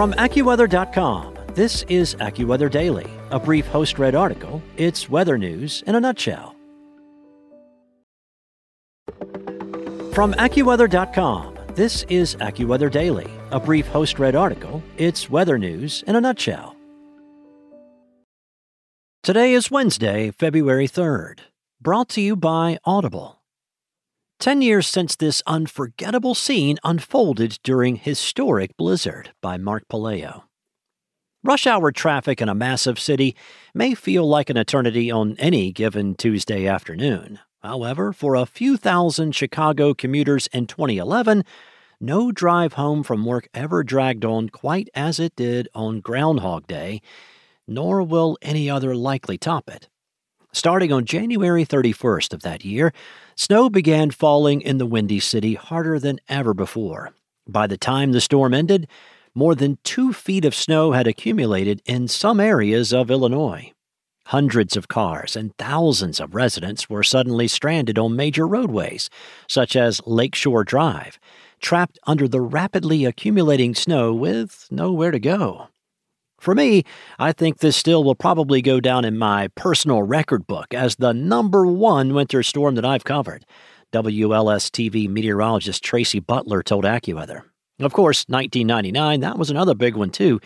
From AccuWeather.com, this is AccuWeather Daily, a brief host read article. It's weather news in a nutshell. From AccuWeather.com, this is AccuWeather Daily, a brief host read article. It's weather news in a nutshell. Today is Wednesday, February 3rd, brought to you by Audible. Ten years since this unforgettable scene unfolded during Historic Blizzard by Mark Puleo. Rush hour traffic in a massive city may feel like an eternity on any given Tuesday afternoon. However, for a few thousand Chicago commuters in 2011, no drive home from work ever dragged on quite as it did on Groundhog Day, nor will any other likely top it. Starting on January 31st of that year, snow began falling in the Windy City harder than ever before. By the time the storm ended, more than two feet of snow had accumulated in some areas of Illinois. Hundreds of cars and thousands of residents were suddenly stranded on major roadways, such as Lakeshore Drive, trapped under the rapidly accumulating snow with nowhere to go. For me, I think this still will probably go down in my personal record book as the number one winter storm that I've covered. WLS TV meteorologist Tracy Butler told AccuWeather. Of course, 1999, that was another big one too,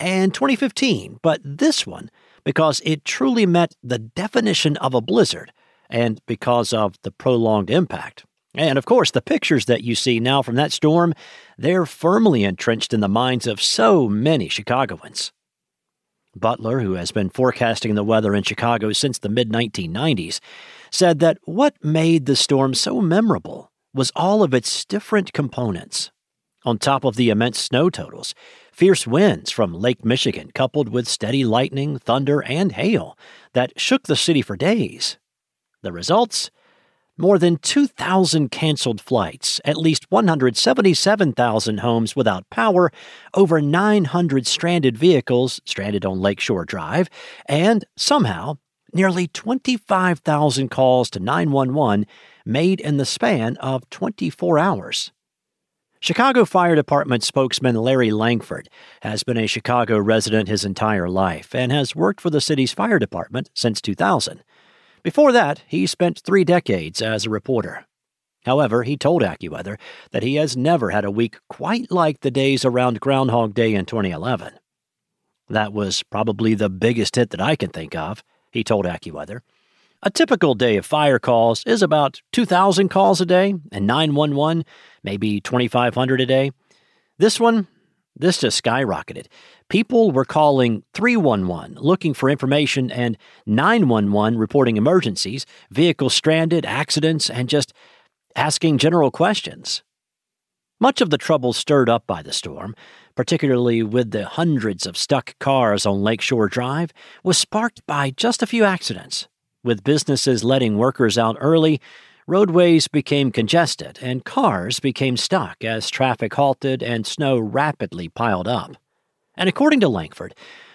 and 2015, but this one, because it truly met the definition of a blizzard, and because of the prolonged impact. And of course, the pictures that you see now from that storm, they're firmly entrenched in the minds of so many Chicagoans. Butler, who has been forecasting the weather in Chicago since the mid 1990s, said that what made the storm so memorable was all of its different components. On top of the immense snow totals, fierce winds from Lake Michigan coupled with steady lightning, thunder, and hail that shook the city for days. The results? More than 2,000 canceled flights, at least 177,000 homes without power, over 900 stranded vehicles stranded on Lakeshore Drive, and somehow nearly 25,000 calls to 911 made in the span of 24 hours. Chicago Fire Department spokesman Larry Langford has been a Chicago resident his entire life and has worked for the city's fire department since 2000. Before that, he spent three decades as a reporter. However, he told AccuWeather that he has never had a week quite like the days around Groundhog Day in 2011. That was probably the biggest hit that I can think of, he told AccuWeather. A typical day of fire calls is about 2,000 calls a day, and 911, maybe 2,500 a day. This one, this just skyrocketed. People were calling 311 looking for information and 911 reporting emergencies, vehicles stranded, accidents, and just asking general questions. Much of the trouble stirred up by the storm, particularly with the hundreds of stuck cars on Lakeshore Drive, was sparked by just a few accidents. With businesses letting workers out early, roadways became congested and cars became stuck as traffic halted and snow rapidly piled up. And according to Langford,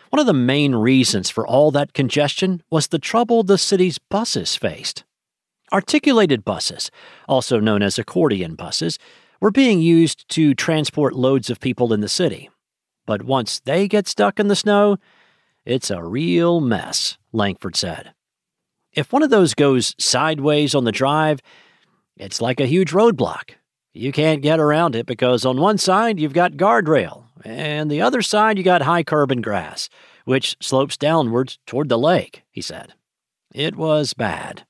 one of the main reasons for all that congestion was the trouble the city's buses faced. Articulated buses, also known as accordion buses, were being used to transport loads of people in the city. But once they get stuck in the snow, it's a real mess, Langford said. If one of those goes sideways on the drive, it's like a huge roadblock. You can't get around it because on one side you've got guardrail, and the other side you got high curb and grass, which slopes downwards toward the lake, he said. It was bad.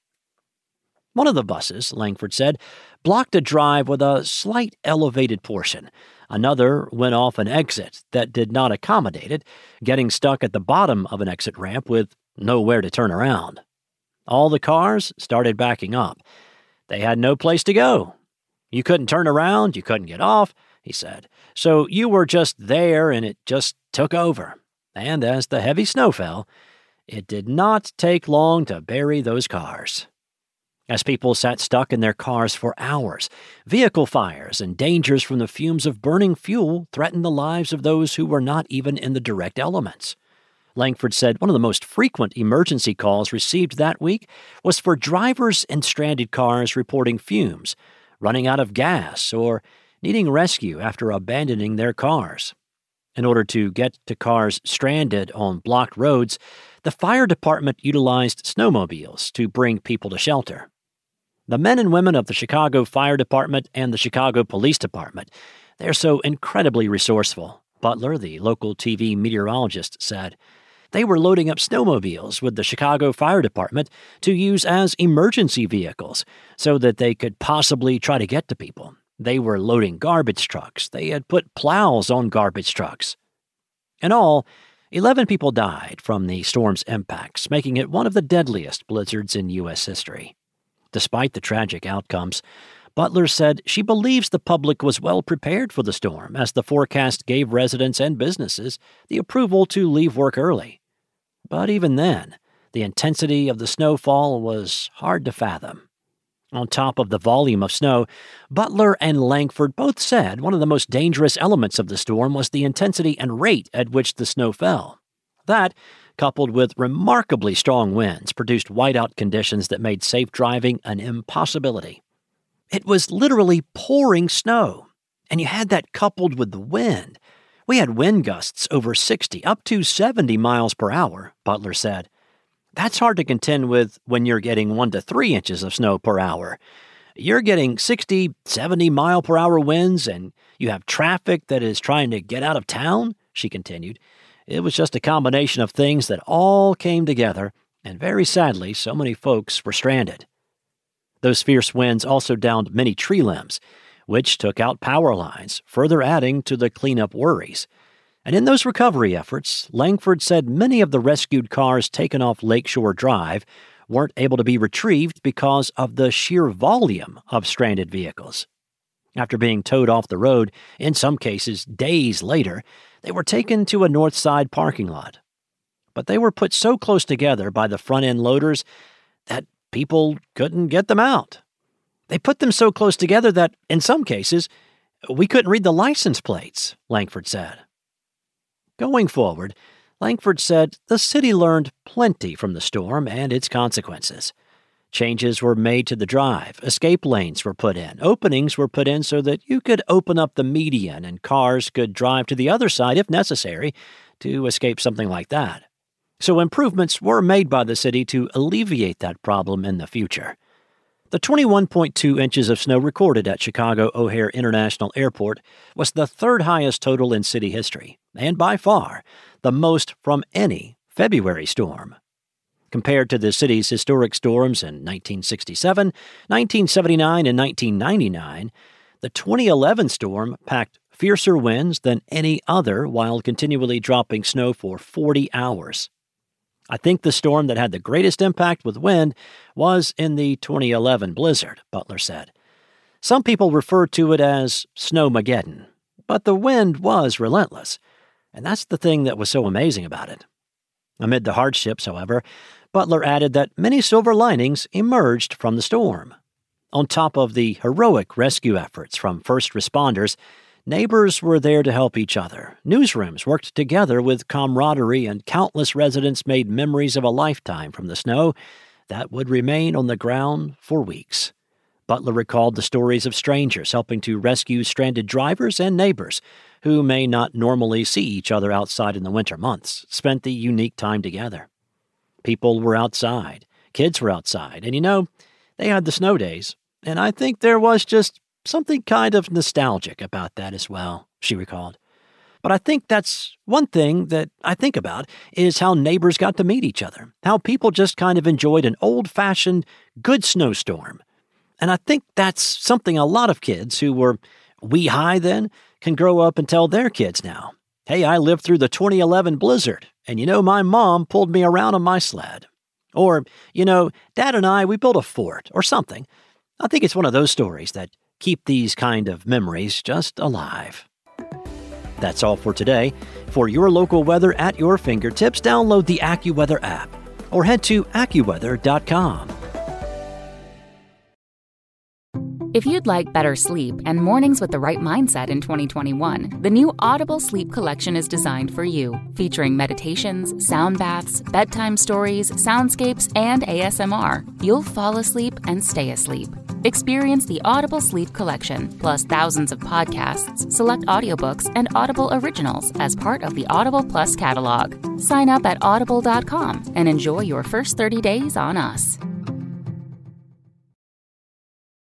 One of the buses, Langford said, blocked a drive with a slight elevated portion. Another went off an exit that did not accommodate it, getting stuck at the bottom of an exit ramp with nowhere to turn around. All the cars started backing up. They had no place to go. You couldn't turn around, you couldn't get off, he said. So you were just there and it just took over. And as the heavy snow fell, it did not take long to bury those cars. As people sat stuck in their cars for hours, vehicle fires and dangers from the fumes of burning fuel threatened the lives of those who were not even in the direct elements. Langford said one of the most frequent emergency calls received that week was for drivers in stranded cars reporting fumes, running out of gas, or needing rescue after abandoning their cars. In order to get to cars stranded on blocked roads, the fire department utilized snowmobiles to bring people to shelter. The men and women of the Chicago Fire Department and the Chicago Police Department, they're so incredibly resourceful, Butler, the local TV meteorologist, said. They were loading up snowmobiles with the Chicago Fire Department to use as emergency vehicles so that they could possibly try to get to people. They were loading garbage trucks. They had put plows on garbage trucks. In all, 11 people died from the storm's impacts, making it one of the deadliest blizzards in U.S. history. Despite the tragic outcomes, Butler said she believes the public was well prepared for the storm, as the forecast gave residents and businesses the approval to leave work early. But even then, the intensity of the snowfall was hard to fathom. On top of the volume of snow, Butler and Langford both said one of the most dangerous elements of the storm was the intensity and rate at which the snow fell. That, coupled with remarkably strong winds, produced whiteout conditions that made safe driving an impossibility. It was literally pouring snow, and you had that coupled with the wind. We had wind gusts over 60, up to 70 miles per hour, Butler said. That's hard to contend with when you're getting one to three inches of snow per hour. You're getting 60, 70 mile per hour winds, and you have traffic that is trying to get out of town, she continued. It was just a combination of things that all came together, and very sadly, so many folks were stranded. Those fierce winds also downed many tree limbs, which took out power lines, further adding to the cleanup worries. And in those recovery efforts, Langford said many of the rescued cars taken off Lakeshore Drive weren't able to be retrieved because of the sheer volume of stranded vehicles. After being towed off the road, in some cases days later, they were taken to a north side parking lot. But they were put so close together by the front end loaders that people couldn't get them out. They put them so close together that, in some cases, we couldn't read the license plates, Langford said. Going forward, Langford said the city learned plenty from the storm and its consequences. Changes were made to the drive, escape lanes were put in, openings were put in so that you could open up the median and cars could drive to the other side if necessary to escape something like that. So improvements were made by the city to alleviate that problem in the future. The 21.2 inches of snow recorded at Chicago O'Hare International Airport was the third highest total in city history, and by far the most from any February storm. Compared to the city's historic storms in 1967, 1979, and 1999, the 2011 storm packed fiercer winds than any other while continually dropping snow for 40 hours. I think the storm that had the greatest impact with wind was in the 2011 blizzard, Butler said. Some people refer to it as Snowmageddon, but the wind was relentless, and that's the thing that was so amazing about it. Amid the hardships, however, Butler added that many silver linings emerged from the storm. On top of the heroic rescue efforts from first responders, Neighbors were there to help each other. Newsrooms worked together with camaraderie, and countless residents made memories of a lifetime from the snow that would remain on the ground for weeks. Butler recalled the stories of strangers helping to rescue stranded drivers and neighbors who may not normally see each other outside in the winter months, spent the unique time together. People were outside, kids were outside, and you know, they had the snow days, and I think there was just something kind of nostalgic about that as well, she recalled. But I think that's one thing that I think about is how neighbors got to meet each other, how people just kind of enjoyed an old fashioned good snowstorm. And I think that's something a lot of kids who were wee high then can grow up and tell their kids now. Hey, I lived through the 2011 blizzard, and you know, my mom pulled me around on my sled. Or, you know, dad and I, we built a fort, or something. I think it's one of those stories that keep these kind of memories just alive. That's all for today. For your local weather at your fingertips, download the AccuWeather app or head to AccuWeather.com. If you'd like better sleep and mornings with the right mindset in 2021, the new Audible Sleep Collection is designed for you, featuring meditations, sound baths, bedtime stories, soundscapes, and ASMR. You'll fall asleep and stay asleep. Experience the Audible Sleep Collection, plus thousands of podcasts, select audiobooks, and Audible originals as part of the Audible Plus catalog. Sign up at audible.com and enjoy your first 30 days on us.